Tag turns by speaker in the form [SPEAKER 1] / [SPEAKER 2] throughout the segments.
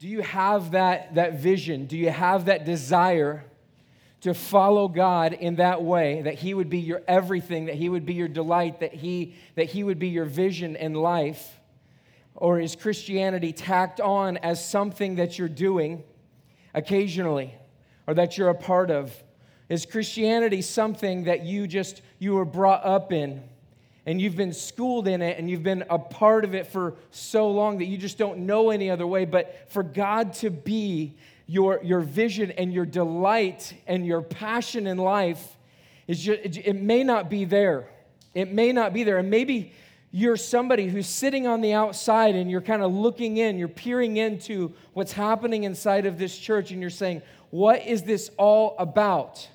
[SPEAKER 1] Do you have that, that vision? Do you have that desire to follow God in that way, that He would be your everything, that He would be your delight, that He, that he would be your vision in life? Or is Christianity tacked on as something that you're doing occasionally or that you're a part of? Is Christianity something that you just you were brought up in and you've been schooled in it and you've been a part of it for so long that you just don't know any other way but for God to be your, your vision and your delight and your passion in life is just, it may not be there. It may not be there. And maybe you're somebody who's sitting on the outside and you're kind of looking in, you're peering into what's happening inside of this church, and you're saying, What is this all about?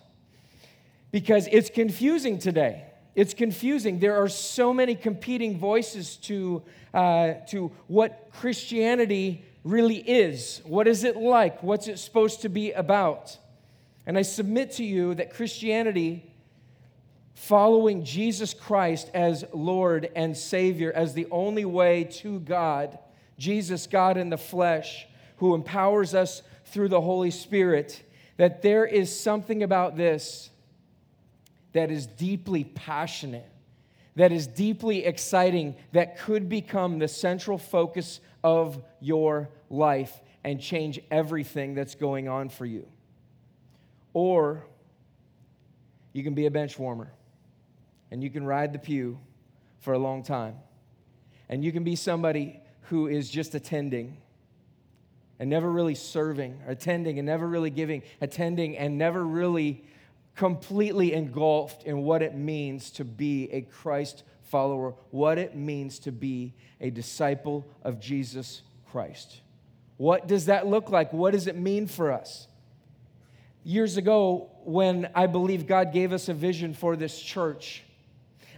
[SPEAKER 1] Because it's confusing today. It's confusing. There are so many competing voices to, uh, to what Christianity really is. What is it like? What's it supposed to be about? And I submit to you that Christianity, following Jesus Christ as Lord and Savior, as the only way to God, Jesus, God in the flesh, who empowers us through the Holy Spirit, that there is something about this that is deeply passionate, that is deeply exciting, that could become the central focus of your life and change everything that's going on for you. Or you can be a bench warmer and you can ride the pew for a long time. And you can be somebody who is just attending and never really serving, attending and never really giving, attending and never really completely engulfed in what it means to be a Christ follower, what it means to be a disciple of Jesus Christ. What does that look like? What does it mean for us? Years ago, when I believe God gave us a vision for this church,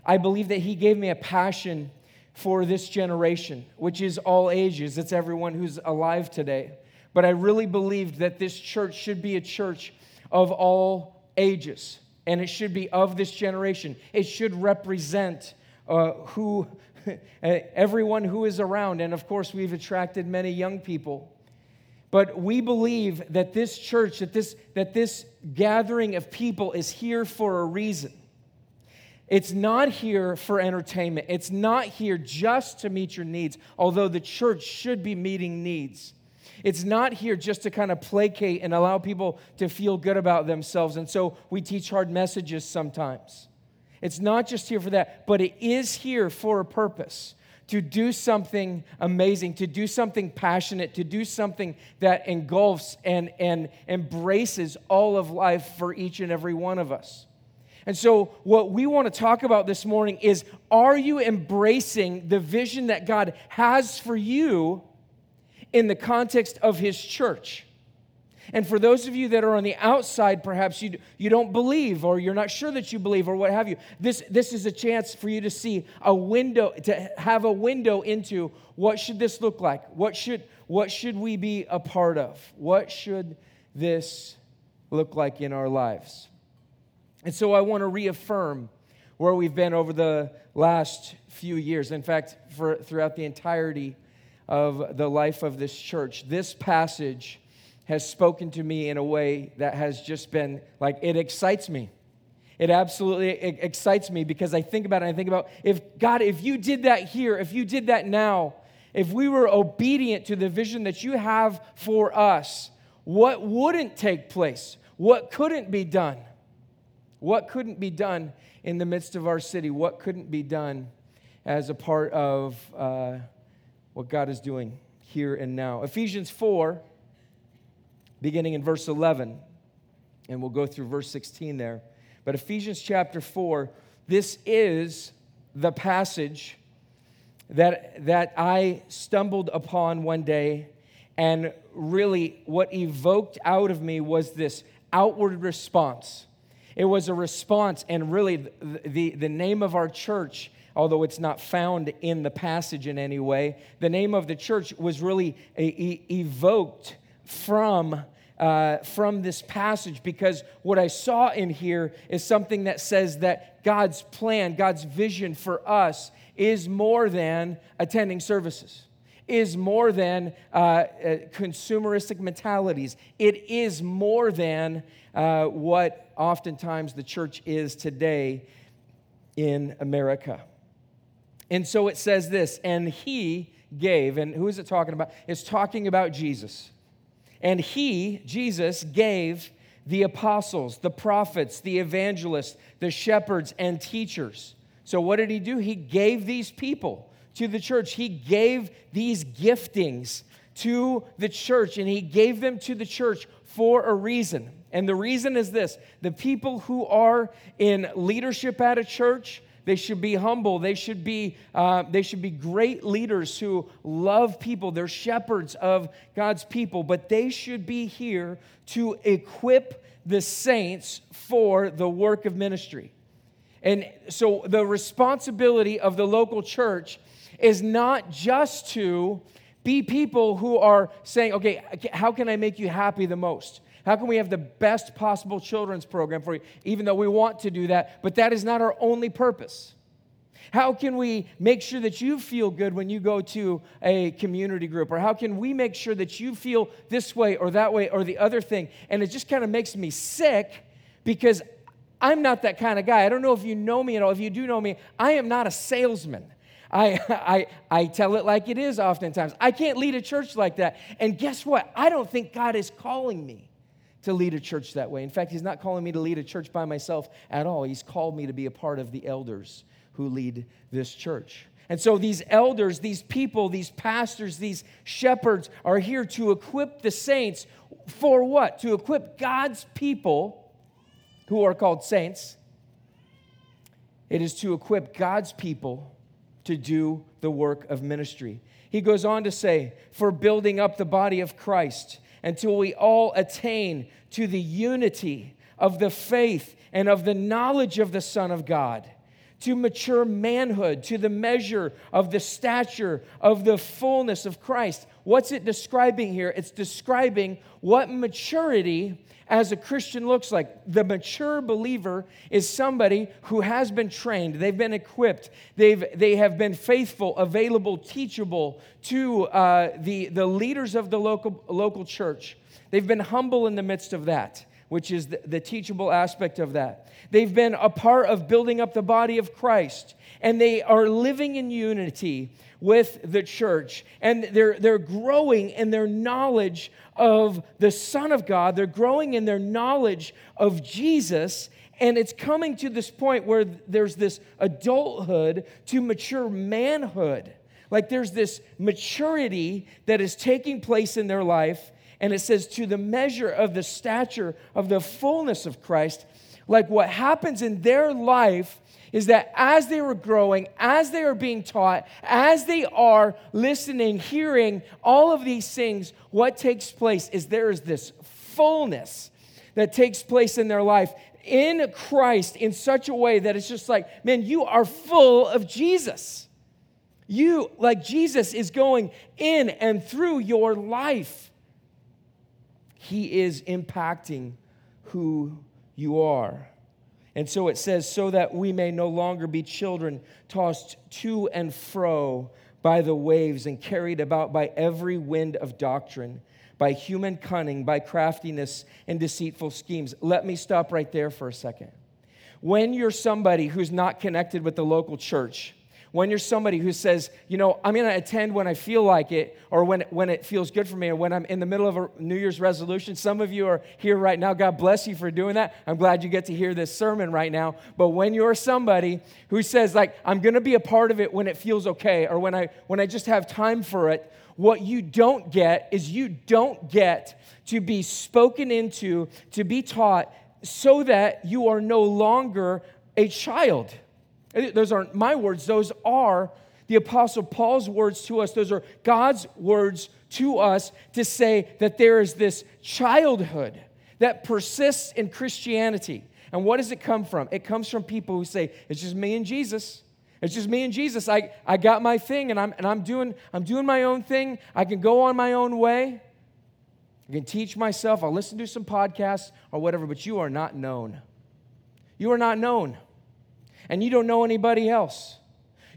[SPEAKER 1] I believe that He gave me a passion for this generation, which is all ages. It's everyone who's alive today. But I really believed that this church should be a church of all ages, and it should be of this generation. It should represent uh, who everyone who is around. And of course, we've attracted many young people. But we believe that this church, that this, that this gathering of people is here for a reason. It's not here for entertainment. It's not here just to meet your needs, although the church should be meeting needs. It's not here just to kind of placate and allow people to feel good about themselves. And so we teach hard messages sometimes. It's not just here for that, but it is here for a purpose to do something amazing, to do something passionate, to do something that engulfs and, and embraces all of life for each and every one of us. And so, what we want to talk about this morning is are you embracing the vision that God has for you in the context of His church? And for those of you that are on the outside, perhaps you, you don't believe or you're not sure that you believe or what have you, this, this is a chance for you to see a window, to have a window into what should this look like? What should, what should we be a part of? What should this look like in our lives? And so I want to reaffirm where we've been over the last few years. In fact, for, throughout the entirety of the life of this church, this passage has spoken to me in a way that has just been like, it excites me. It absolutely excites me because I think about it. I think about if God, if you did that here, if you did that now, if we were obedient to the vision that you have for us, what wouldn't take place? What couldn't be done? What couldn't be done in the midst of our city? What couldn't be done as a part of uh, what God is doing here and now? Ephesians 4 beginning in verse 11, and we'll go through verse 16 there. But Ephesians chapter 4, this is the passage that, that I stumbled upon one day, and really what evoked out of me was this outward response. It was a response, and really the, the, the name of our church although it's not found in the passage in any way, the name of the church was really evoked from uh, from this passage because what I saw in here is something that says that God's plan, God's vision for us is more than attending services. is more than uh, uh, consumeristic mentalities. It is more than uh, what oftentimes the church is today in America. And so it says this, and he gave, and who is it talking about? It's talking about Jesus. And he, Jesus, gave the apostles, the prophets, the evangelists, the shepherds, and teachers. So, what did he do? He gave these people to the church. He gave these giftings to the church, and he gave them to the church for a reason. And the reason is this the people who are in leadership at a church, they should be humble. They should be, uh, they should be great leaders who love people. They're shepherds of God's people, but they should be here to equip the saints for the work of ministry. And so the responsibility of the local church is not just to be people who are saying, okay, how can I make you happy the most? How can we have the best possible children's program for you? Even though we want to do that, but that is not our only purpose. How can we make sure that you feel good when you go to a community group? Or how can we make sure that you feel this way or that way or the other thing? And it just kind of makes me sick because I'm not that kind of guy. I don't know if you know me at all. If you do know me, I am not a salesman. I, I, I tell it like it is oftentimes. I can't lead a church like that. And guess what? I don't think God is calling me to lead a church that way. In fact, He's not calling me to lead a church by myself at all. He's called me to be a part of the elders who lead this church. And so these elders, these people, these pastors, these shepherds are here to equip the saints for what? To equip God's people who are called saints. It is to equip God's people to do the work of ministry. He goes on to say, for building up the body of Christ until we all attain to the unity of the faith and of the knowledge of the Son of God to mature manhood, to the measure of the stature of the fullness of Christ. What's it describing here? It's describing what maturity as a Christian looks like. The mature believer is somebody who has been trained, they've been equipped, they've, they have been faithful, available, teachable to uh, the, the leaders of the local, local church. They've been humble in the midst of that which is the, the, teachable aspect of that. They've been a part of building up the body of Christ, and they are living in unity with the church. And they're, they're growing in their knowledge of the Son of God, they're growing in their knowledge of Jesus. And it's coming to this point where there's this adulthood to mature manhood. Like there's this maturity that is taking place in their life and it says, to the measure of the stature of the fullness of Christ. Like what happens in their life is that as they were growing, as they are being taught, as they are listening, hearing all of these things, what takes place is there is this fullness that takes place in their life in Christ in such a way that it's just like, man, you are full of Jesus. You, like Jesus, is going in and through your life. He is impacting who you are. And so it says, so that we may no longer be children tossed to and fro by the waves and carried about by every wind of doctrine, by human cunning, by craftiness and deceitful schemes. Let me stop right there for a second. When you're somebody who's not connected with the local church, when you're somebody who says, you know, I'm going to attend when I feel like it or when, when it feels good for me or when I'm in the middle of a New Year's resolution. Some of you are here right now. God bless you for doing that. I'm glad you get to hear this sermon right now. But when you're somebody who says, like, I'm going to be a part of it when it feels okay or when I, when I just have time for it, what you don't get is you don't get to be spoken into, to be taught so that you are no longer a child. Those aren't my words, those are the Apostle Paul's words to us. Those are God's words to us to say that there is this childhood that persists in Christianity. And what does it come from? It comes from people who say, It's just me and Jesus. It's just me and Jesus. I, I got my thing and, I'm, and I'm, doing, I'm doing my own thing. I can go on my own way. I can teach myself. I'll listen to some podcasts or whatever, but you are not known. You are not known and you don't know anybody else.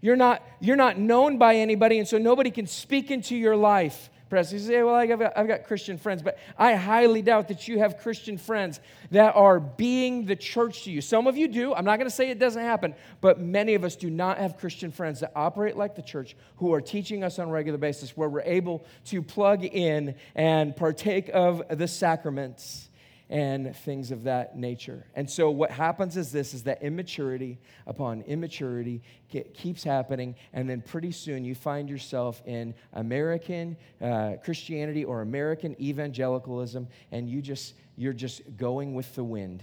[SPEAKER 1] You're not, you're not known by anybody, and so nobody can speak into your life. Perhaps you say, Well, I've got, I've got Christian friends, but I highly doubt that you have Christian friends that are being the church to you. Some of you do. I'm not going to say it doesn't happen, but many of us do not have Christian friends that operate like the church who are teaching us on a regular basis, where we're able to plug in and partake of the sacraments and things of that nature. And so what happens is this is that immaturity upon immaturity keeps happening and then pretty soon you find yourself in American uh, Christianity or American evangelicalism and you just you're just going with the wind.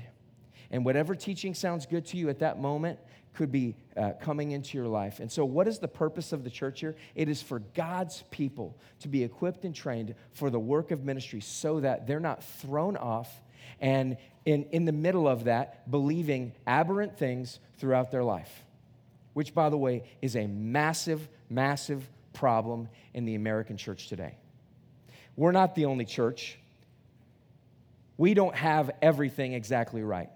[SPEAKER 1] And whatever teaching sounds good to you at that moment could be uh, coming into your life. And so, what is the purpose of the church here? It is for God's people to be equipped and trained for the work of ministry so that they're not thrown off and in, in the middle of that, believing aberrant things throughout their life, which, by the way, is a massive, massive problem in the American church today. We're not the only church. We don't have everything exactly right.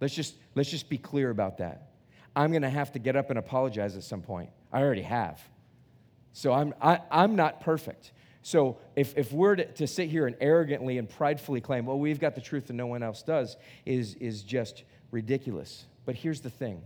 [SPEAKER 1] Let's just, let's just be clear about that. I'm going to have to get up and apologize at some point. I already have. So I'm, I, i am not perfect. So if, if we're to, to, sit here and arrogantly and pridefully claim, well, we've got the truth and no one else does, is, is just ridiculous. But here's the thing.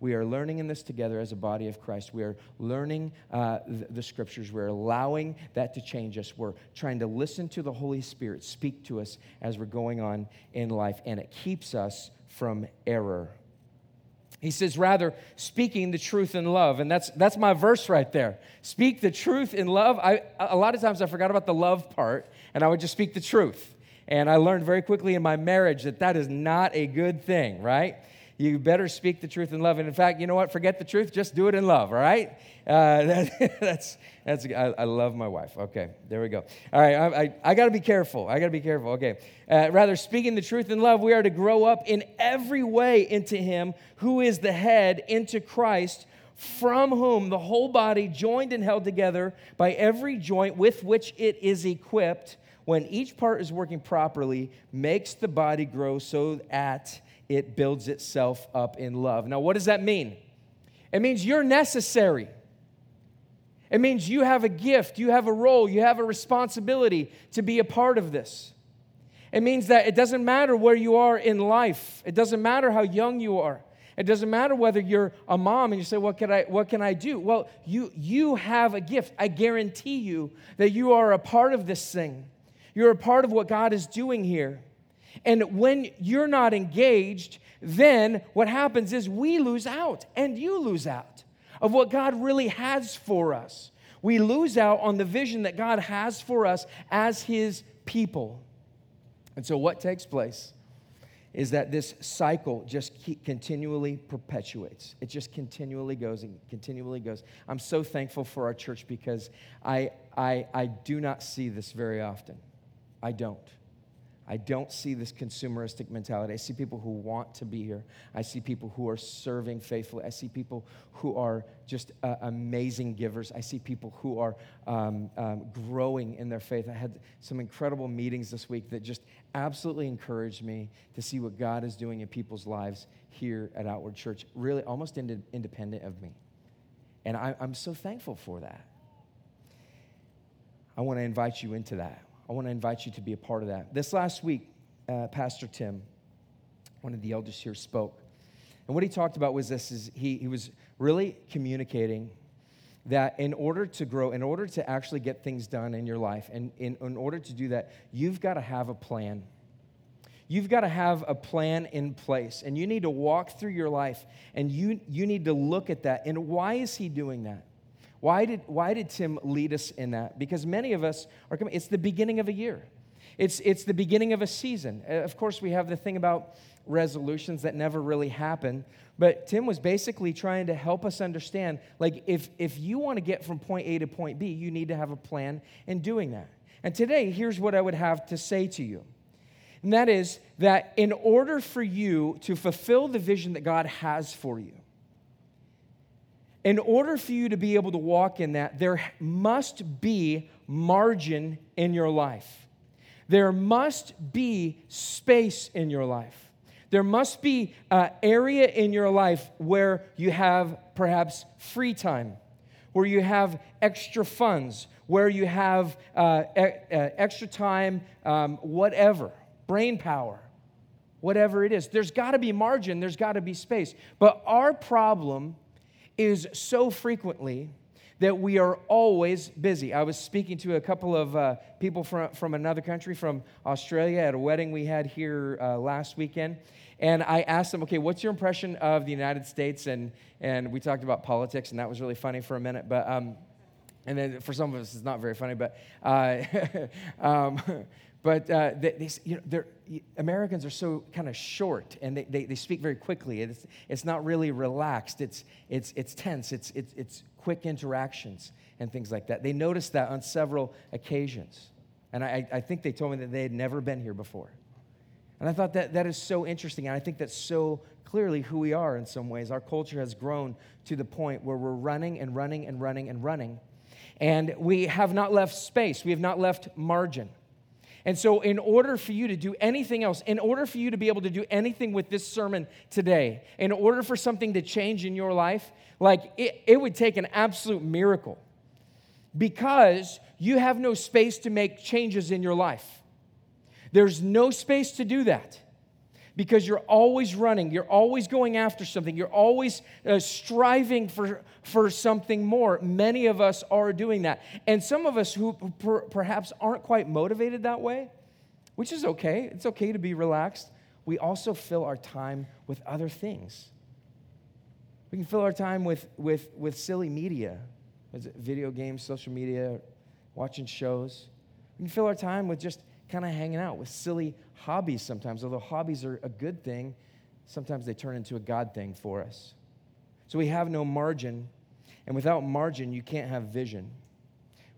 [SPEAKER 1] We are learning in this together as a body of Christ. We are learning uh, the, the scriptures. We're allowing that to change us. We're trying to listen to the Holy Spirit speak to us as we're going on in life, and it keeps us from error. He says, rather, speaking the truth in love. And that's, that's my verse right there. Speak the truth in love. I, a lot of times I forgot about the love part, and I would just speak the truth. And I learned very quickly in my marriage that that is not a good thing, right? You better speak the truth in love. And in fact, you know what? Forget the truth, just do it in love, all right? Uh, that, that's, that's, I, I, love my wife. Okay, there we go. All right, I, I, I got to be careful. I got to be careful. Okay. Uh, rather, speaking the truth in love, we are to grow up in every way into Him who is the head, into Christ, from whom the whole body, joined and held together by every joint with which it is equipped, when each part is working properly, makes the body grow so that it builds itself up in love. Now, what does that mean? It means you're necessary. It means you have a gift, you have a role, you have a responsibility to be a part of this. It means that it doesn't matter where you are in life, it doesn't matter how young you are. It doesn't matter whether you're a mom and you say, What can I, what can I do? Well, you, you have a gift. I guarantee you that you are a part of this thing. You're a part of what God is doing here. And when you're not engaged, then what happens is we lose out and you lose out of what God really has for us. We lose out on the vision that God has for us as His people. And so, what takes place is that this cycle just continually perpetuates. It just continually goes and continually goes. I'm so thankful for our church because I, I, I do not see this very often. I don't. I don't see this consumeristic mentality. I see people who want to be here. I see people who are serving faithfully. I see people who are just uh, amazing givers. I see people who are um, um, growing in their faith. I had some incredible meetings this week that just absolutely encouraged me to see what God is doing in people's lives here at Outward Church, really almost ind- independent of me. And I, I'm so thankful for that. I want to invite you into that. I want to invite you to be a part of that. This last week, uh, Pastor Tim, one of the elders here, spoke. And what he talked about was this is he, he was really communicating that in order to grow, in order to actually get things done in your life, and in, in order to do that, you've got to have a plan. You've got to have a plan in place, and you need to walk through your life, and you, you need to look at that. And why is he doing that? Why did, why did Tim lead us in that? Because many of us are coming, it's the beginning of a year. It's, it's the beginning of a season. Uh, of course, we have the thing about resolutions that never really happen. But Tim was basically trying to help us understand like, if, if you want to get from point A to point B, you need to have a plan in doing that. And today, here's what I would have to say to you. And that is that in order for you to fulfill the vision that God has for you, in order for you to be able to walk in that, there must be margin in your life. There must be space in your life. There must be an area in your life where you have perhaps free time, where you have extra funds, where you have uh, e- uh, extra time, um, whatever, brain power, whatever it is. There's got to be margin, there's got to be space. But our problem is so frequently that we are always busy. I was speaking to a couple of uh, people from, from another country, from Australia, at a wedding we had here uh, last weekend. And I asked them, okay, what's your impression of the United States? And, and we talked about politics, and that was really funny for a minute. But, um, and then for some of us, it's not very funny, but, uh, um, but uh, they, they, you know, Americans are so kind of short and they, they, they, speak very quickly. It's, it's not really relaxed, it's, it's, it's tense, it's, it's, it's quick interactions and things like that. They noticed that on several occasions. And I, I think they told me that they had never been here before. And I thought that that is so interesting. And I think that's so clearly who we are in some ways. Our culture has grown to the point where we're running and running and running and running. And we have not left space, we have not left margin. And so, in order for you to do anything else, in order for you to be able to do anything with this sermon today, in order for something to change in your life, like it, it would take an absolute miracle because you have no space to make changes in your life. There's no space to do that because you're always running, you're always going after something, you're always uh, striving for, for something more. Many of us are doing that. And some of us who per, perhaps aren't quite motivated that way, which is okay, it's okay to be relaxed, we also fill our time with other things. We can fill our time with, with, with silly media, video games, social media, watching shows. We can fill our time with just kind of hanging out with silly hobbies sometimes. Although hobbies are a good thing, sometimes they turn into a God thing for us. So we have no margin, and without margin, you can't have vision.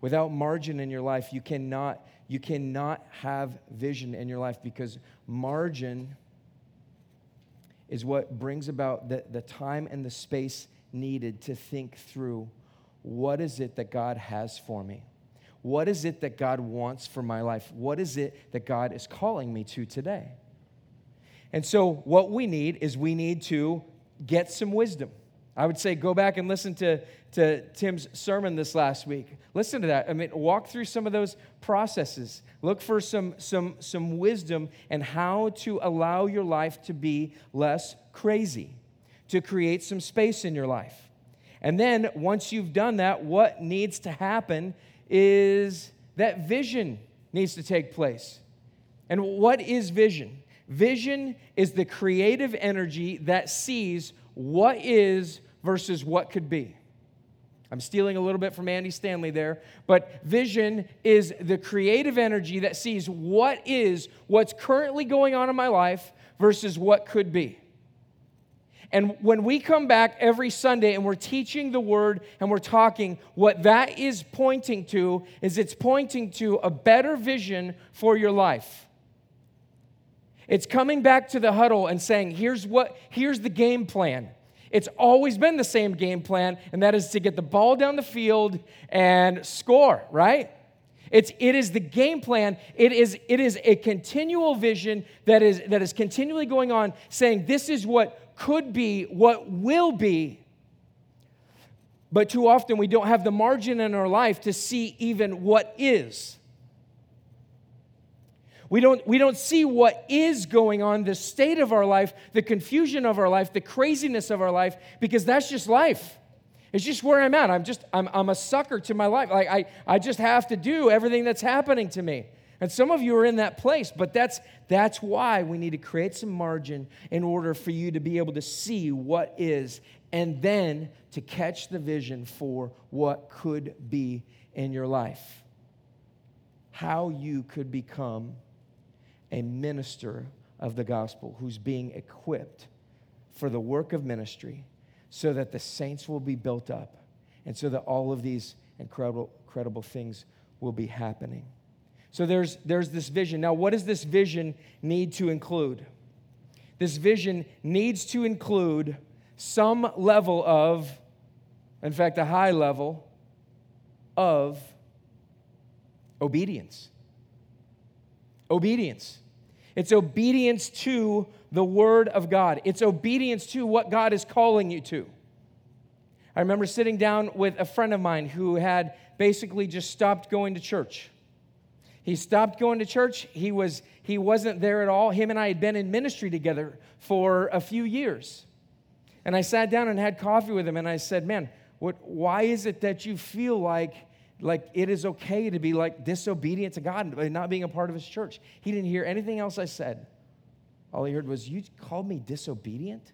[SPEAKER 1] Without margin in your life, you cannot, you cannot have vision in your life because margin is what brings about the, the time and the space needed to think through what is it that God has for me? What is it that God wants for my life? What is it that God is calling me to today? And so, what we need is we need to get some wisdom. I would say go back and listen to, to Tim's sermon this last week. Listen to that. I mean, walk through some of those processes. Look for some, some, some wisdom and how to allow your life to be less crazy, to create some space in your life. And then, once you've done that, what needs to happen is that vision needs to take place. And what is vision? Vision is the creative energy that sees what is versus what could be. I'm stealing a little bit from Andy Stanley there, but vision is the creative energy that sees what is, what's currently going on in my life versus what could be. And when we come back every Sunday and we're teaching the word and we're talking, what that is pointing to is it's pointing to a better vision for your life. It's coming back to the huddle and saying, here's what, here's the game plan. It's always been the same game plan, and that is to get the ball down the field and score, right? It's, it is the game plan. It is, it is a continual vision that is, that is continually going on, saying, This is what could be, what will be. But too often we don't have the margin in our life to see even what is. We don't, we don't see what is going on, the state of our life, the confusion of our life, the craziness of our life, because that's just life. It's just where I'm at. I'm just, I'm, I'm a sucker to my life. Like I, I just have to do everything that's happening to me. And some of you are in that place, but that's, that's why we need to create some margin in order for you to be able to see what is and then to catch the vision for what could be in your life. How you could become a minister of the gospel who's being equipped for the work of ministry so that the saints will be built up and so that all of these incredible, incredible things will be happening. So there's, there's this vision. Now, what does this vision need to include? This vision needs to include some level of, in fact, a high level of obedience. Obedience. It's obedience to the Word of God, it's obedience to what God is calling you to. I remember sitting down with a friend of mine who had basically just stopped going to church. He stopped going to church. He, was, he wasn't there at all. Him and I had been in ministry together for a few years. And I sat down and had coffee with him, and I said, Man, what, why is it that you feel like, like it is okay to be like disobedient to God by not being a part of his church? He didn't hear anything else I said. All he heard was, You called me disobedient?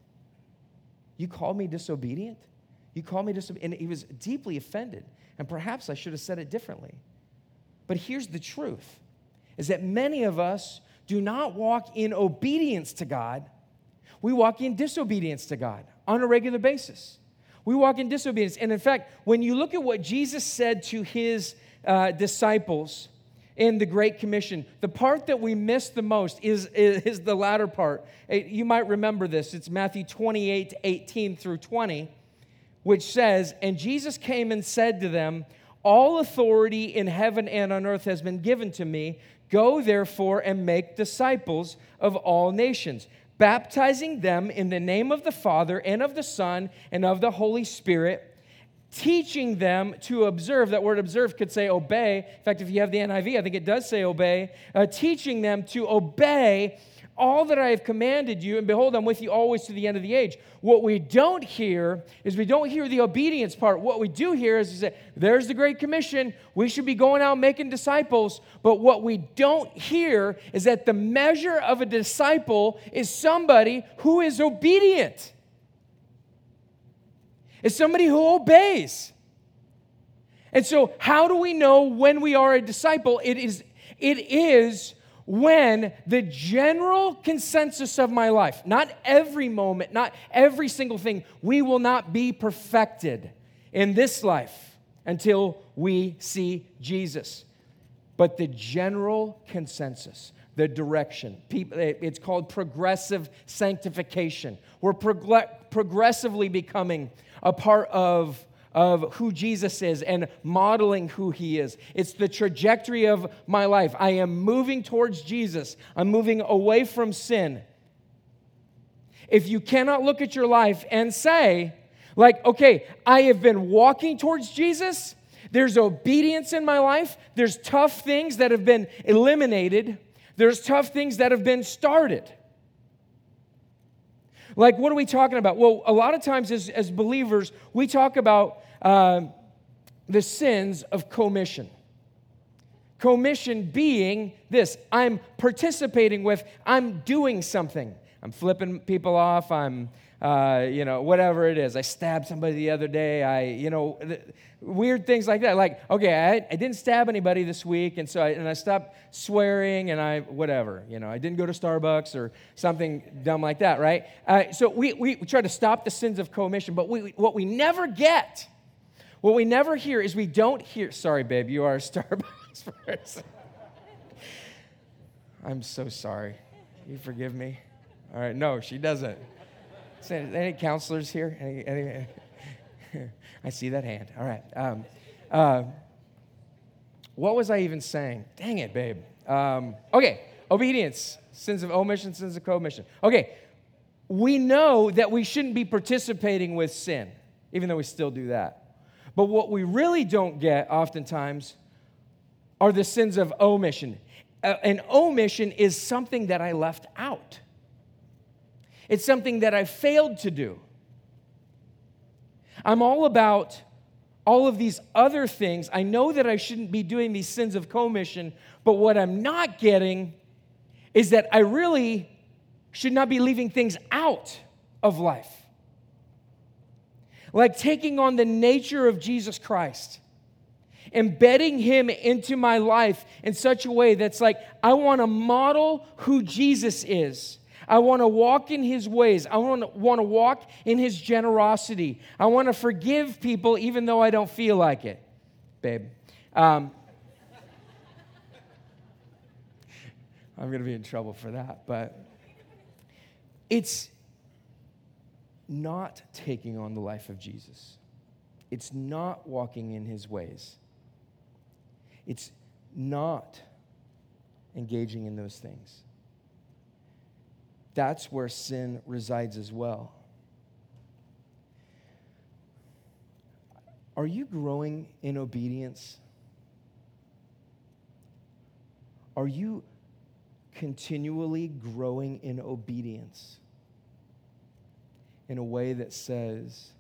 [SPEAKER 1] You called me disobedient? You called me disobedient? And he was deeply offended. And perhaps I should have said it differently. But here's the truth is that many of us do not walk in obedience to God. We walk in disobedience to God on a regular basis. We walk in disobedience. And in fact, when you look at what Jesus said to his uh, disciples in the Great Commission, the part that we miss the most is, is the latter part. You might remember this. It's Matthew 28 18 through 20, which says, And Jesus came and said to them, All authority in heaven and on earth has been given to me. Go therefore and make disciples of all nations baptizing them in the name of the Father and of the Son and of the Holy Spirit, teaching them to observe. That word observe could say obey. In fact, if you have the NIV, I think it does say obey. Uh, teaching them to obey all that I have commanded you, and behold, I'm with you always to the end of the age. What we don't hear is we don't hear the obedience part. What we do hear is, that there's the Great Commission. We should be going out making disciples. But what we don't hear is that the measure of a disciple is somebody who is obedient, is somebody who obeys. And so, how do we know when we are a disciple? It is, it is when the general consensus of my life, not every moment, not every single thing, we will not be perfected in this life until we see Jesus. But the general consensus, the direction, it's called progressive sanctification. We're progressively becoming a part of of who Jesus is and modeling who he is. It's the trajectory of my life. I am moving towards Jesus, I'm moving away from sin. If you cannot look at your life and say, like, okay, I have been walking towards Jesus, there's obedience in my life, there's tough things that have been eliminated, there's tough things that have been started. Like, what are we talking about? Well, a lot of times as, as believers, we talk about uh, the sins of commission. Commission being this I'm participating with, I'm doing something. I'm flipping people off, I'm, uh, you know, whatever it is. I stabbed somebody the other day, I, you know, th- weird things like that. Like, okay, I, I didn't stab anybody this week, and so I, and I stopped swearing, and I, whatever, you know, I didn't go to Starbucks or something dumb like that, right? Uh, so we, we, try to stop the sins of commission, but we, what we never get what we never hear is we don't hear, sorry, babe, you are a Starbucks person. I'm so sorry. You forgive me? All right, no, she doesn't. Any counselors here? Any, any, I see that hand. All right. Um, uh, what was I even saying? Dang it, babe. Um, okay, obedience, sins of omission, sins of commission. Okay, we know that we shouldn't be participating with sin, even though we still do that. But what we really don't get oftentimes are the sins of omission. An omission is something that I left out, it's something that I failed to do. I'm all about all of these other things. I know that I shouldn't be doing these sins of commission, but what I'm not getting is that I really should not be leaving things out of life like taking on the nature of Jesus Christ, embedding him into my life in such a way that's like, I want to model who Jesus is. I want to walk in his ways. I want to, want to walk in his generosity. I want to forgive people even though I don't feel like it, babe. Um, I'm going to be in trouble for that, but it's not taking on the life of Jesus. It's not walking in his ways. It's not engaging in those things. That's where sin resides as well. Are you growing in obedience? Are you continually growing in obedience in a way that says,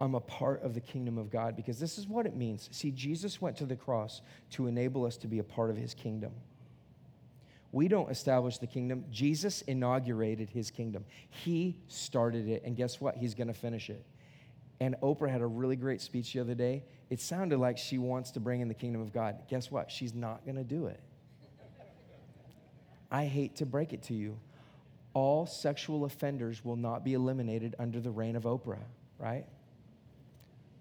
[SPEAKER 1] I'm a part of the kingdom of God? Because this is what it means. See, Jesus went to the cross to enable us to be a part of his kingdom. We don't establish the kingdom. Jesus inaugurated his kingdom. He started it, and guess what? He's going to finish it. And Oprah had a really great speech the other day. It sounded like she wants to bring in the kingdom of God. Guess what? She's not going to do it. I hate to break it to you. All sexual offenders will not be eliminated under the reign of Oprah, right?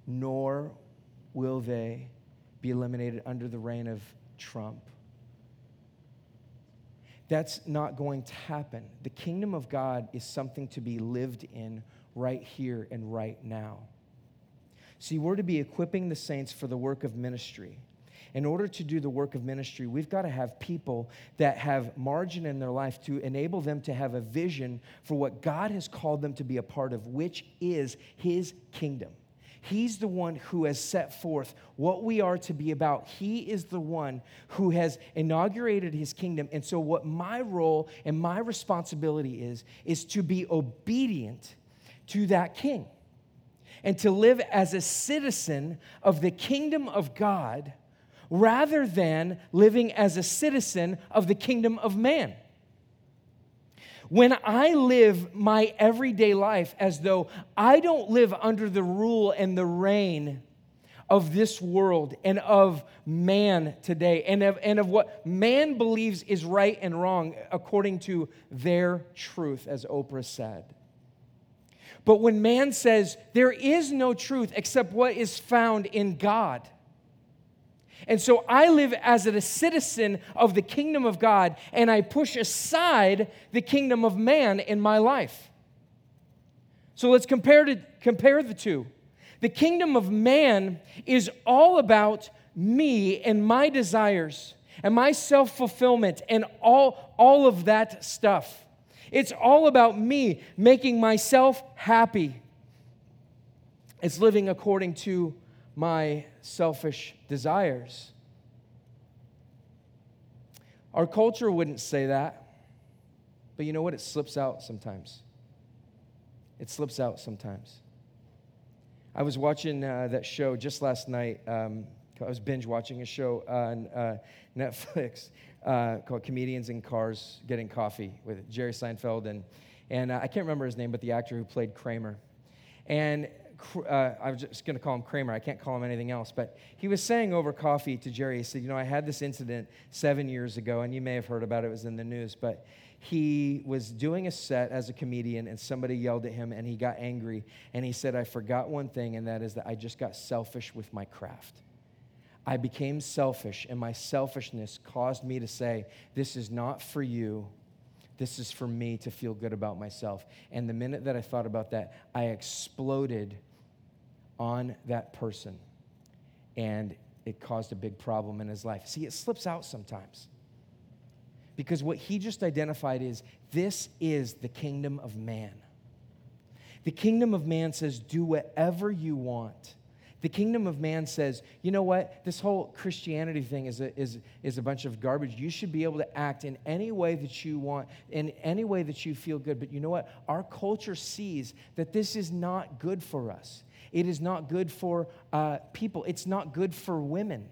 [SPEAKER 1] Nor will they be eliminated under the reign of Trump. That's not going to happen. The kingdom of God is something to be lived in right here and right now. See, we're to be equipping the saints for the work of ministry in order to do the work of ministry, we've got to have people that have margin in their life to enable them to have a vision for what God has called them to be a part of, which is His kingdom. He's the one who has set forth what we are to be about. He is the one who has inaugurated his kingdom. And so, what my role and my responsibility is, is to be obedient to that king and to live as a citizen of the kingdom of God rather than living as a citizen of the kingdom of man. When I live my everyday life as though I don't live under the rule and the reign of this world and of man today and of, and of what man believes is right and wrong according to their truth, as Oprah said. But when man says there is no truth except what is found in God, and so I live as a citizen of the kingdom of God, and I push aside the kingdom of man in my life. So let's compare, to, compare the two. The kingdom of man is all about me and my desires and my self fulfillment and all, all of that stuff. It's all about me making myself happy. It's living according to my selfish desires. Our culture wouldn't say that, but you know what? It slips out sometimes. It slips out sometimes. I was watching uh, that show just last night. Um, I was binge watching a show on uh, Netflix uh, called Comedians in Cars Getting Coffee with Jerry Seinfeld. And, and uh, I can't remember his name, but the actor who played Kramer. And uh, I was just going to call him Kramer. I can't call him anything else. But he was saying over coffee to Jerry, he said, You know, I had this incident seven years ago, and you may have heard about it, it was in the news. But he was doing a set as a comedian, and somebody yelled at him, and he got angry. And he said, I forgot one thing, and that is that I just got selfish with my craft. I became selfish, and my selfishness caused me to say, This is not for you. This is for me to feel good about myself. And the minute that I thought about that, I exploded on that person. And it caused a big problem in his life. See, it slips out sometimes. Because what he just identified is this is the kingdom of man. The kingdom of man says, do whatever you want. The kingdom of man says, you know what? This whole Christianity thing is a, is, is a bunch of garbage. You should be able to act in any way that you want, in any way that you feel good. But you know what? Our culture sees that this is not good for us. It is not good for uh, people. It's not good for women.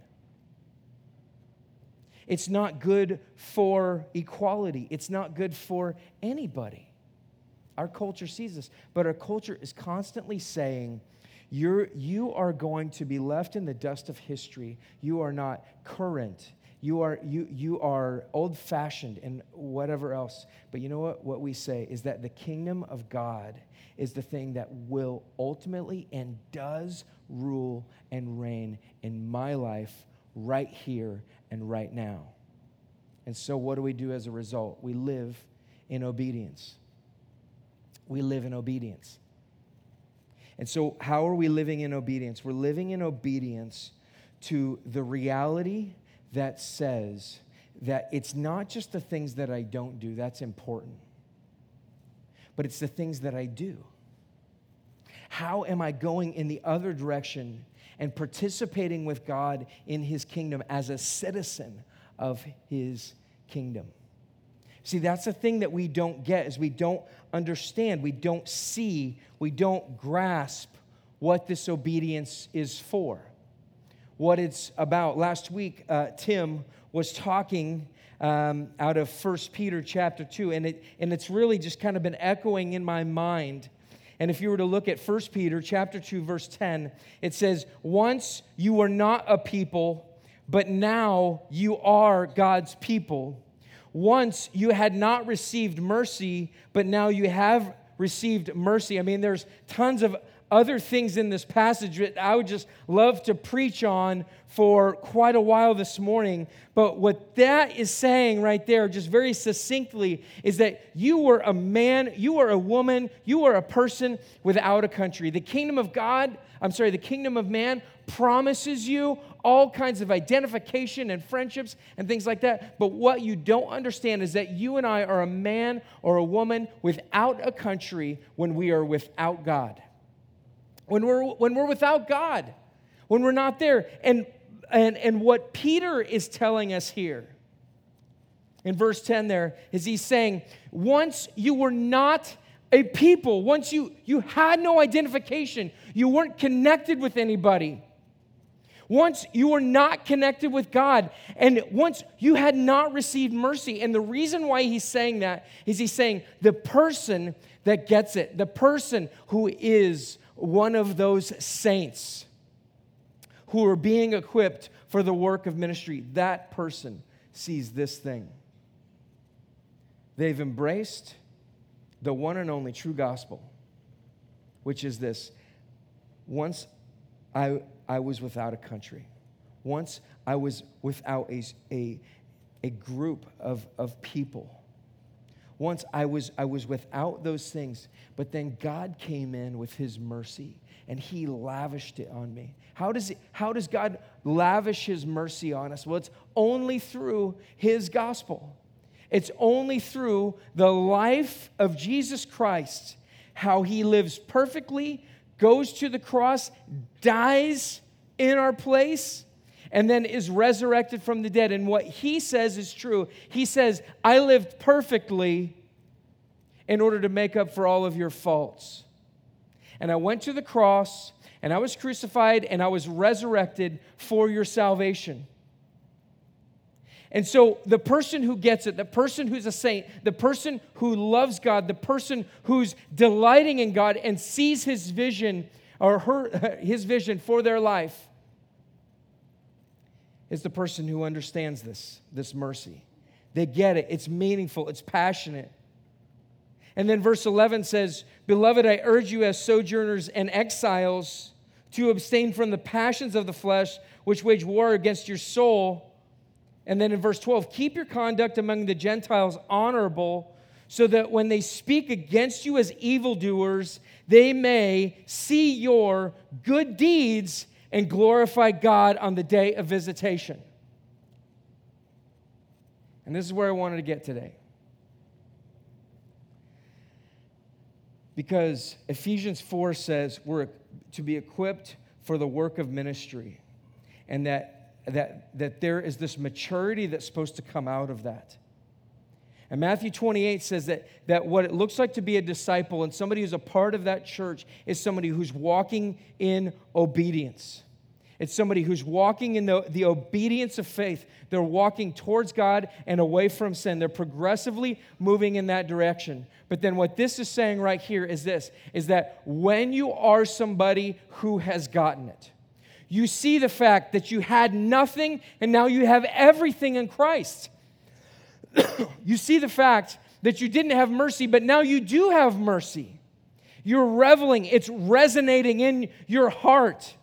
[SPEAKER 1] It's not good for equality. It's not good for anybody. Our culture sees this, but our culture is constantly saying, you're, you are going to be left in the dust of history. You are not current. You are, you, you are old fashioned and whatever else. But you know what? What we say is that the kingdom of God is the thing that will ultimately and does rule and reign in my life right here and right now. And so, what do we do as a result? We live in obedience. We live in obedience. And so, how are we living in obedience? We're living in obedience to the reality that says that it's not just the things that I don't do, that's important but it's the things that I do. How am I going in the other direction and participating with God in his kingdom as a citizen of his kingdom? See, that's the thing that we don't get is we don't understand, we don't see, we don't grasp what this obedience is for, what it's about. Last week, uh, Tim was talking um, out of 1 Peter chapter 2, and, it, and it's really just kind of been echoing in my mind. And if you were to look at 1 Peter chapter 2, verse 10, it says, Once you were not a people, but now you are God's people. Once you had not received mercy, but now you have received mercy. I mean, there's tons of other things in this passage that I would just love to preach on for quite a while this morning. But what that is saying right there, just very succinctly, is that you were a man, you were a woman, you were a person without a country. The kingdom of God, I'm sorry, the kingdom of man promises you all kinds of identification and friendships and things like that. But what you don't understand is that you and I are a man or a woman without a country when we are without God when we're, when we're without God, when we're not there. And, and, and what Peter is telling us here in verse 10 there is he's saying, once you were not a people, once you, you had no identification, you weren't connected with anybody. Once you were not connected with God, and once you had not received mercy. And the reason why he's saying that is he's saying the person that gets it, the person who is one of those saints who are being equipped for the work of ministry, that person sees this thing. They've embraced the one and only true gospel, which is this. Once I, I was without a country, once I was without a, a, a group of, of people once I was, I was without those things, but then God came in with his mercy and he lavished it on me. How does, it, how does God lavish his mercy on us? Well, it's only through his gospel. It's only through the life of Jesus Christ, how he lives perfectly, goes to the cross, dies in our place, and then is resurrected from the dead. And what he says is true. He says, I lived perfectly in order to make up for all of your faults. And I went to the cross, and I was crucified, and I was resurrected for your salvation. And so, the person who gets it, the person who's a saint, the person who loves God, the person who's delighting in God and sees his vision or her, his vision for their life, is the person who understands this, this mercy. They get it. It's meaningful, it's passionate. And then verse 11 says, Beloved, I urge you as sojourners and exiles to abstain from the passions of the flesh, which wage war against your soul. And then in verse 12, keep your conduct among the Gentiles honorable, so that when they speak against you as evildoers, they may see your good deeds and glorify God on the day of visitation. And this is where I wanted to get today. Because Ephesians 4 says we're to be equipped for the work of ministry, and that, that, that there is this maturity that's supposed to come out of that. And Matthew 28 says that, that what it looks like to be a disciple and somebody who's a part of that church is somebody who's walking in obedience. It's somebody who's walking in the, the obedience of faith. They're walking towards God and away from sin. They're progressively moving in that direction. But then what this is saying right here is this is that when you are somebody who has gotten it, you see the fact that you had nothing and now you have everything in Christ. you see the fact that you didn't have mercy, but now you do have mercy. You're reveling, it's resonating in your heart.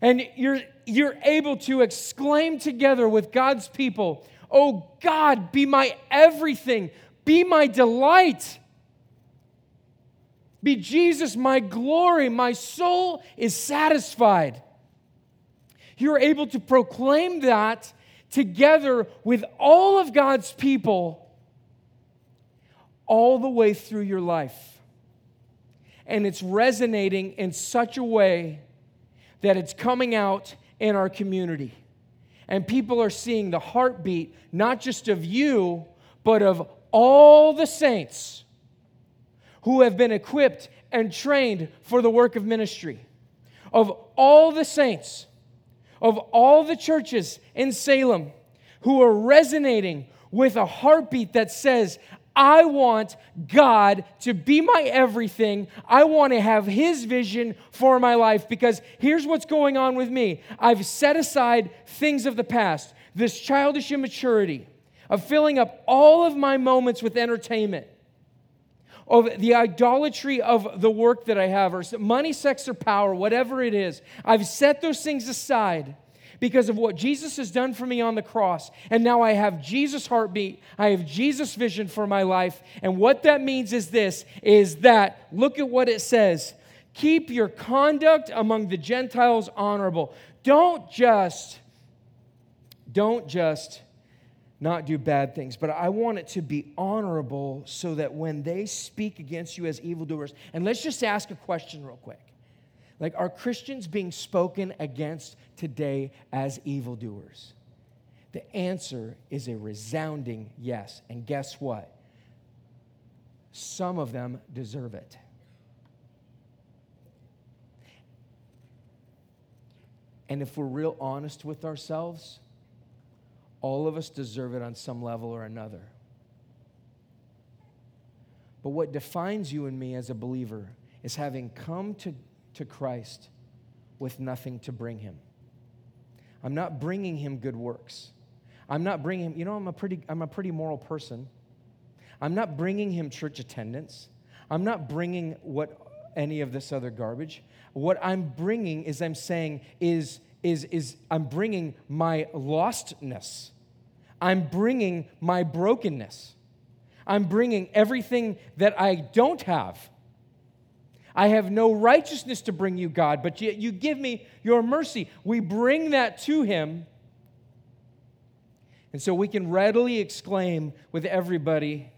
[SPEAKER 1] And you're, you're able to exclaim together with God's people, Oh God, be my everything, be my delight. Be Jesus my glory. My soul is satisfied. You're able to proclaim that together with all of God's people all the way through your life. and it's resonating in such a way that it's coming out in our community. And people are seeing the heartbeat, not just of you, but of all the saints who have been equipped and trained for the work of ministry. Of all the saints, of all the churches in Salem who are resonating with a heartbeat that says, I want God to be my everything. I want to have His vision for my life. Because here's what's going on with me. I've set aside things of the past, this childish immaturity of filling up all of my moments with entertainment, of the idolatry of the work that I have, or money, sex, or power, whatever it is. I've set those things aside because of what Jesus has done for me on the cross. And now I have Jesus' heartbeat. I have Jesus' vision for my life. And what that means is this is that look at what it says. Keep your conduct among the Gentiles honorable. Don't just don't just not do bad things, but I want it to be honorable so that when they speak against you as evildoers, and let's just ask a question real quick. Like, are Christians being spoken against today as evildoers? The answer is a resounding yes. And guess what? Some of them deserve it. And if we're real honest with ourselves, all of us deserve it on some level or another. But what defines you and me as a believer is having come to, to Christ with nothing to bring him. I'm not bringing him good works. I'm not bringing him, you know, I'm a pretty, I'm a pretty moral person. I'm not bringing him church attendance. I'm not bringing what any of this other garbage. What I'm bringing is I'm saying is is, is I'm bringing my lostness. I'm bringing my brokenness. I'm bringing everything that I don't have. I have no righteousness to bring you, God, but yet you give me your mercy. We bring that to Him. And so we can readily exclaim with everybody,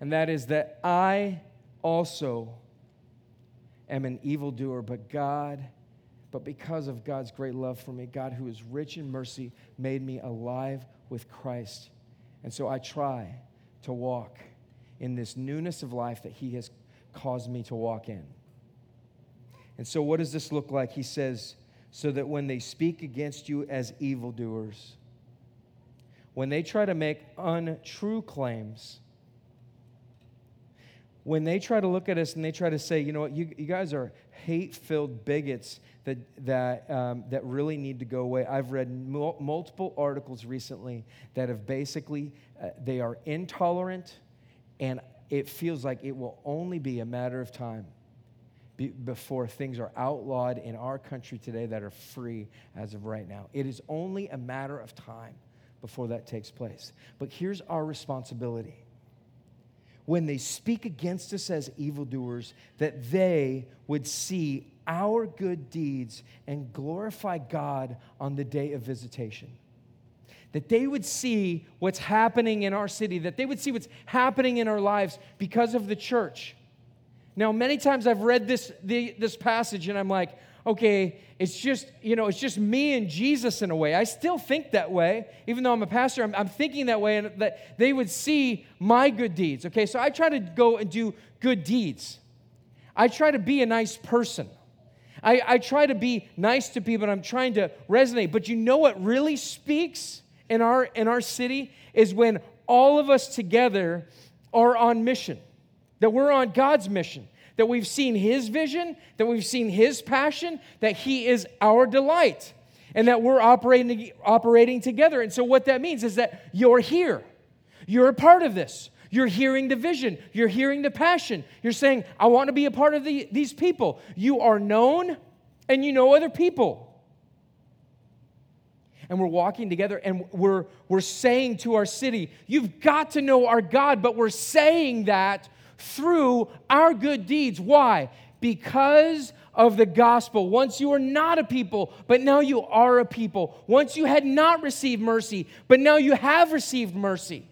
[SPEAKER 1] and that is that I also am an evildoer, but God but because of God's great love for me, God, who is rich in mercy, made me alive with Christ. And so I try to walk in this newness of life that He has caused me to walk in. And so, what does this look like? He says, so that when they speak against you as evildoers, when they try to make untrue claims, when they try to look at us and they try to say, you know what, you, you guys are hate filled bigots that, that, um, that really need to go away. I've read mul- multiple articles recently that have basically, uh, they are intolerant, and it feels like it will only be a matter of time be, before things are outlawed in our country today that are free as of right now. It is only a matter of time before that takes place. But here's our responsibility when they speak against us as evildoers, that they would see our good deeds and glorify God on the day of visitation. That they would see what's happening in our city, that they would see what's happening in our lives because of the church. Now, many times I've read this, the, this passage and I'm like, okay, it's just, you know, it's just me and Jesus in a way. I still think that way, even though I'm a pastor, I'm, I'm thinking that way, and that they would see my good deeds. Okay, so I try to go and do good deeds. I try to be a nice person. I, I try to be nice to people, and I'm trying to resonate. But you know what really speaks in our in our city is when all of us together are on mission, that we're on God's mission that we've seen His vision, that we've seen His passion, that He is our delight, and that we're operating, operating together. And so, what that means is that you're here, you're a part of this. You're hearing the vision. You're hearing the passion. You're saying, I want to be a part of the, these people. You are known and you know other people. And we're walking together and we're, we're saying to our city, You've got to know our God, but we're saying that through our good deeds. Why? Because of the gospel. Once you were not a people, but now you are a people. Once you had not received mercy, but now you have received mercy.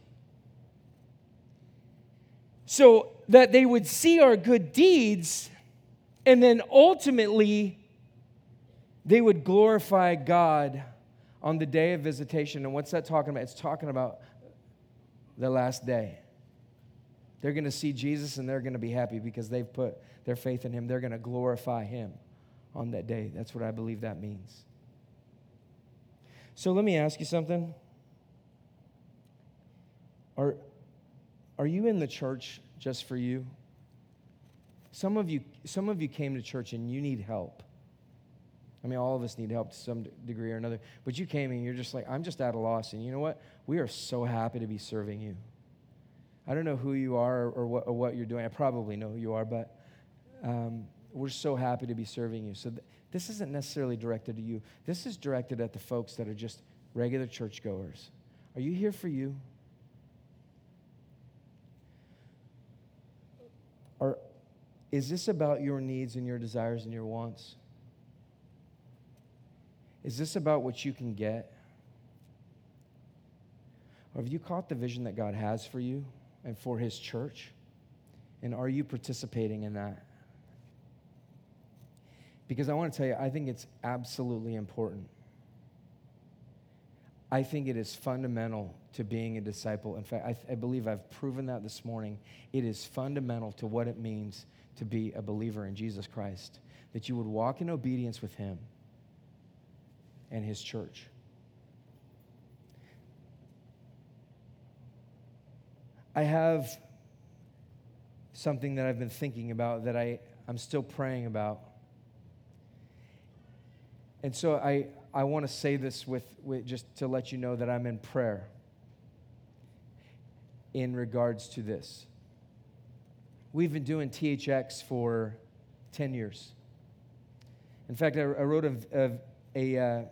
[SPEAKER 1] So that they would see our good deeds and then ultimately they would glorify God on the day of visitation. And what's that talking about? It's talking about the last day. They're going to see Jesus and they're going to be happy because they've put their faith in him. They're going to glorify him on that day. That's what I believe that means. So let me ask you something. Are, are you in the church just for you? Some of you, some of you came to church and you need help. I mean, all of us need help to some degree or another. But you came and you're just like, I'm just at a loss. And you know what? We are so happy to be serving you. I don't know who you are or what, or what you're doing. I probably know who you are, but um, we're so happy to be serving you. So th- this isn't necessarily directed to you. This is directed at the folks that are just regular churchgoers. Are you here for you? Or is this about your needs and your desires and your wants? Is this about what you can get? Or have you caught the vision that God has for you and for His church? And are you participating in that? Because I want to tell you, I think it's absolutely important. I think it is fundamental to being a disciple. In fact, I, I, believe I've proven that this morning. It is fundamental to what it means to be a believer in Jesus Christ, that you would walk in obedience with Him and His church. I have something that I've been thinking about that I, I'm still praying about. And so I, I want to say this with, with just to let you know that I'm in prayer in regards to this. We've been doing THX for 10 years. In fact, I, I wrote a, a, a, uh,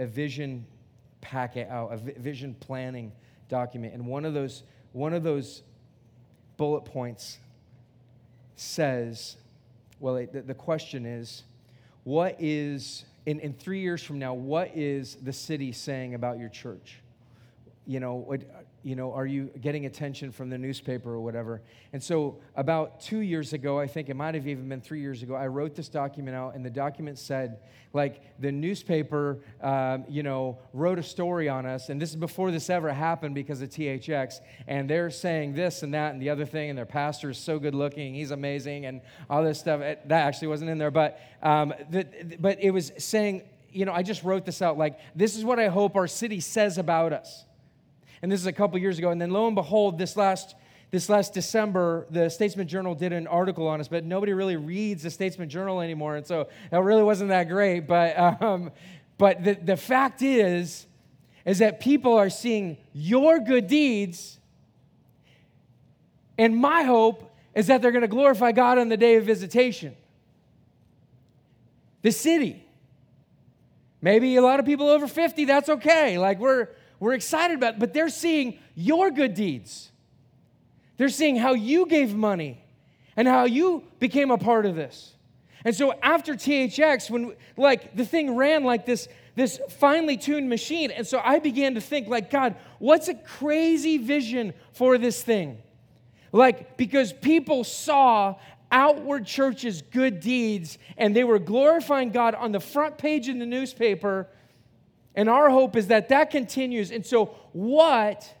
[SPEAKER 1] a, vision packet out, a vision planning document, and one of those, one of those bullet points says, well, it, the, the question is, what is in, in three years from now, what is the city saying about your church? You know, you know, are you getting attention from the newspaper or whatever? And so, about two years ago, I think it might have even been three years ago, I wrote this document out, and the document said, like, the newspaper, um, you know, wrote a story on us, and this is before this ever happened because of THX, and they're saying this and that and the other thing, and their pastor is so good looking, he's amazing, and all this stuff. It, that actually wasn't in there, but, um, the, but it was saying, you know, I just wrote this out, like, this is what I hope our city says about us. And this is a couple years ago. And then lo and behold, this last this last December, the Statesman Journal did an article on us, but nobody really reads the Statesman Journal anymore, and so it really wasn't that great. But um, but the, the fact is, is that people are seeing your good deeds, and my hope is that they're going to glorify God on the day of visitation. The city. Maybe a lot of people over 50, that's okay. Like we're we're excited about it, but they're seeing your good deeds. They're seeing how you gave money and how you became a part of this. And so after THX, when like the thing ran like this, this finely tuned machine, and so I began to think, like, God, what's a crazy vision for this thing? Like, because people saw outward churches' good deeds, and they were glorifying God on the front page in the newspaper and our hope is that that continues. And so, what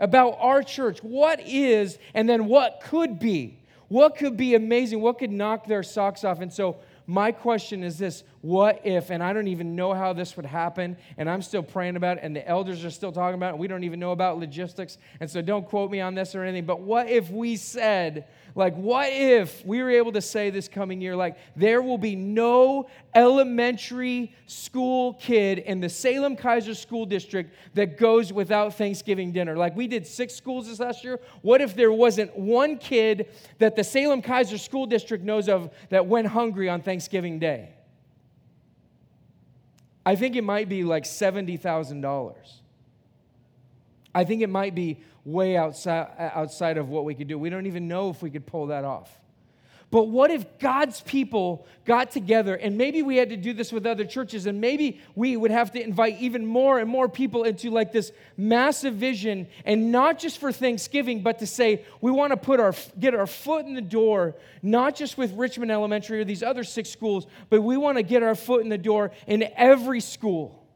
[SPEAKER 1] about our church? What is, and then what could be? What could be amazing? What could knock their socks off? And so, my question is this what if, and I don't even know how this would happen, and I'm still praying about it, and the elders are still talking about it, and we don't even know about logistics, and so don't quote me on this or anything, but what if we said, like, what if we were able to say this coming year, like, there will be no elementary school kid in the Salem Keizer School District that goes without Thanksgiving dinner? Like, we did six schools this last year. What if there wasn't one kid that the Salem Keizer School District knows of that went hungry on Thanksgiving Day? I think it might be like $70,000. I think it might be way outside, outside of what we could do. We don't even know if we could pull that off. But what if God's people got together and maybe we had to do this with other churches and maybe we would have to invite even more and more people into like this massive vision and not just for Thanksgiving, but to say we want to put our get our foot in the door, not just with Richmond Elementary or these other six schools, but we want to get our foot in the door in every school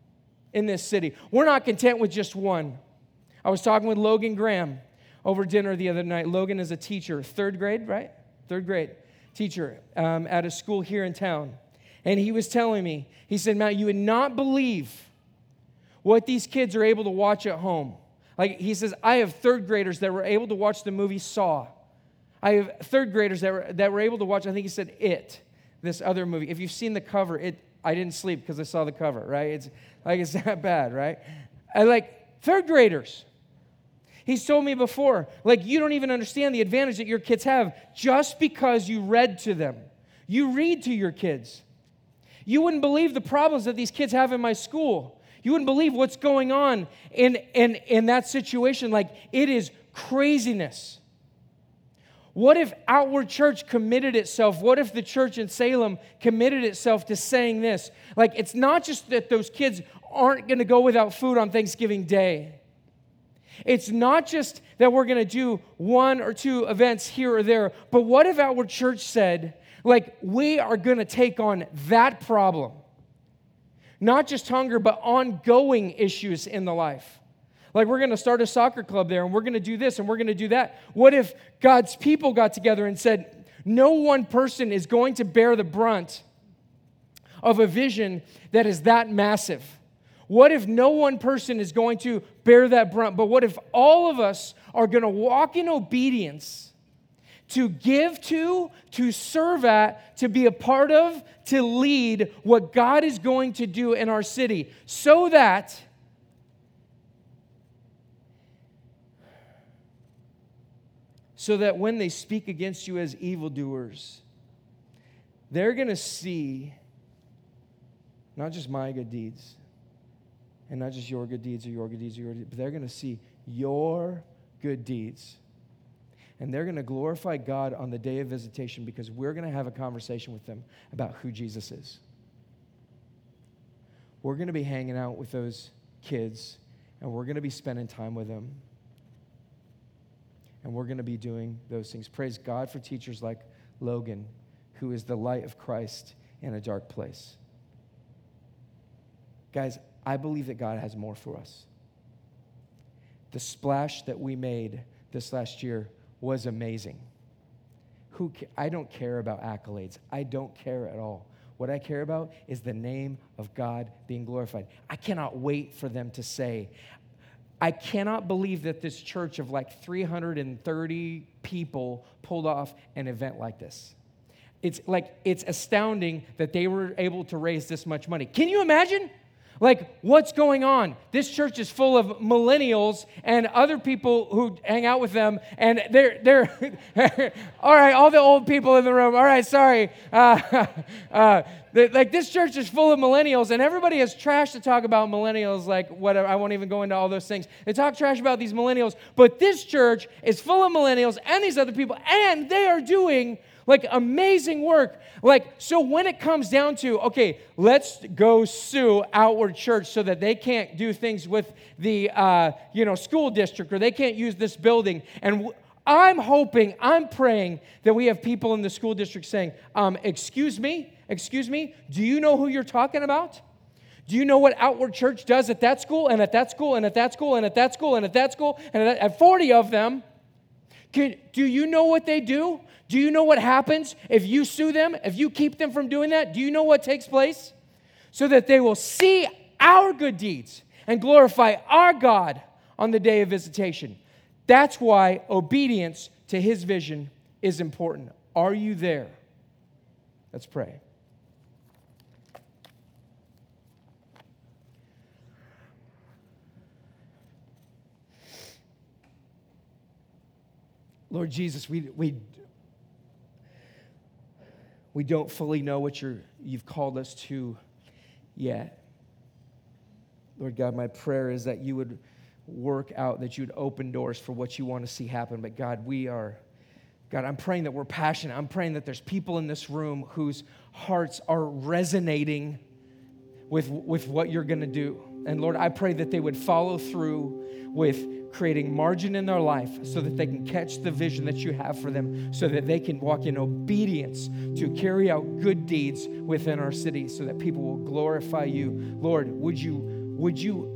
[SPEAKER 1] in this city. We're not content with just one. I was talking with Logan Graham over dinner the other night. Logan is a teacher, third grade, right? Third grade teacher um, at a school here in town. And he was telling me, he said, Matt, you would not believe what these kids are able to watch at home. Like he says, I have third graders that were able to watch the movie Saw. I have third graders that were, that were able to watch, I think he said It, this other movie. If you've seen the cover, it I didn't sleep because I saw the cover, right? It's like it's that bad, right? I like third graders. He's told me before, like, you don't even understand the advantage that your kids have just because you read to them. You read to your kids. You wouldn't believe the problems that these kids have in my school. You wouldn't believe what's going on in, in, in that situation. Like, it is craziness. What if Outward Church committed itself? What if the church in Salem committed itself to saying this? Like, it's not just that those kids aren't going to go without food on Thanksgiving Day. It's not just that we're going to do one or two events here or there, but what if our church said, like, we are going to take on that problem? Not just hunger, but ongoing issues in the life. Like, we're going to start a soccer club there, and we're going to do this, and we're going to do that. What if God's people got together and said, no one person is going to bear the brunt of a vision that is that massive? What if no one person is going to bear that brunt? But what if all of us are going to walk in obedience to give to, to serve at, to be a part of, to lead what God is going to do in our city so that so that when they speak against you as evildoers, they're going to see not just my good deeds, and not just your good deeds or your good deeds or your deeds, but they're going to see your good deeds. And they're going to glorify God on the day of visitation because we're going to have a conversation with them about who Jesus is. We're going to be hanging out with those kids and we're going to be spending time with them. And we're going to be doing those things. Praise God for teachers like Logan, who is the light of Christ in a dark place. Guys, I believe that God has more for us. The splash that we made this last year was amazing. Who I don't care about accolades. I don't care at all. What I care about is the name of God being glorified. I cannot wait for them to say, I cannot believe that this church of like 330 people pulled off an event like this. It's like, it's astounding that they were able to raise this much money. Can you imagine? Like, what's going on? This church is full of millennials and other people who hang out with them, and they're, they're all right, all the old people in the room, all right, sorry. Uh, uh, like, this church is full of millennials, and everybody has trash to talk about millennials, like, whatever. I won't even go into all those things. They talk trash about these millennials, but this church is full of millennials and these other people, and they are doing like amazing work. Like, so when it comes down to, okay, let's go sue Outward Church so that they can't do things with the, uh, you know, school district or they can't use this building. And w- I'm hoping, I'm praying that we have people in the school district saying, um, excuse me, excuse me, do you know who you're talking about? Do you know what Outward Church does at that school and at that school and at that school and at that school and at that school and at, at 40 of them? Can, do you know what they do? Do you know what happens if you sue them, if you keep them from doing that? Do you know what takes place? So that they will see our good deeds and glorify our God on the day of visitation. That's why obedience to his vision is important. Are you there? Let's pray. Lord Jesus, we, we we don't fully know what you're, you've called us to yet. Lord God, my prayer is that you would work out, that you would open doors for what you want to see happen. But God, we are God, I'm praying that we're passionate. I'm praying that there's people in this room whose hearts are resonating with, with what you're going to do. And Lord, I pray that they would follow through with creating margin in their life so that they can catch the vision that you have for them, so that they can walk in obedience to carry out good deeds within our city so that people will glorify you. Lord, would you, would you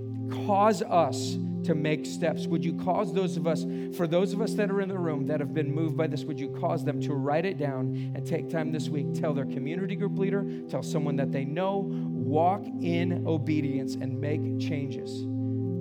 [SPEAKER 1] cause us to make steps? Would you cause those of us, for those of us that are in the room that have been moved by this, would you cause them to write it down and take time this week? Tell their community group leader, tell someone that they know, walk in obedience and make changes.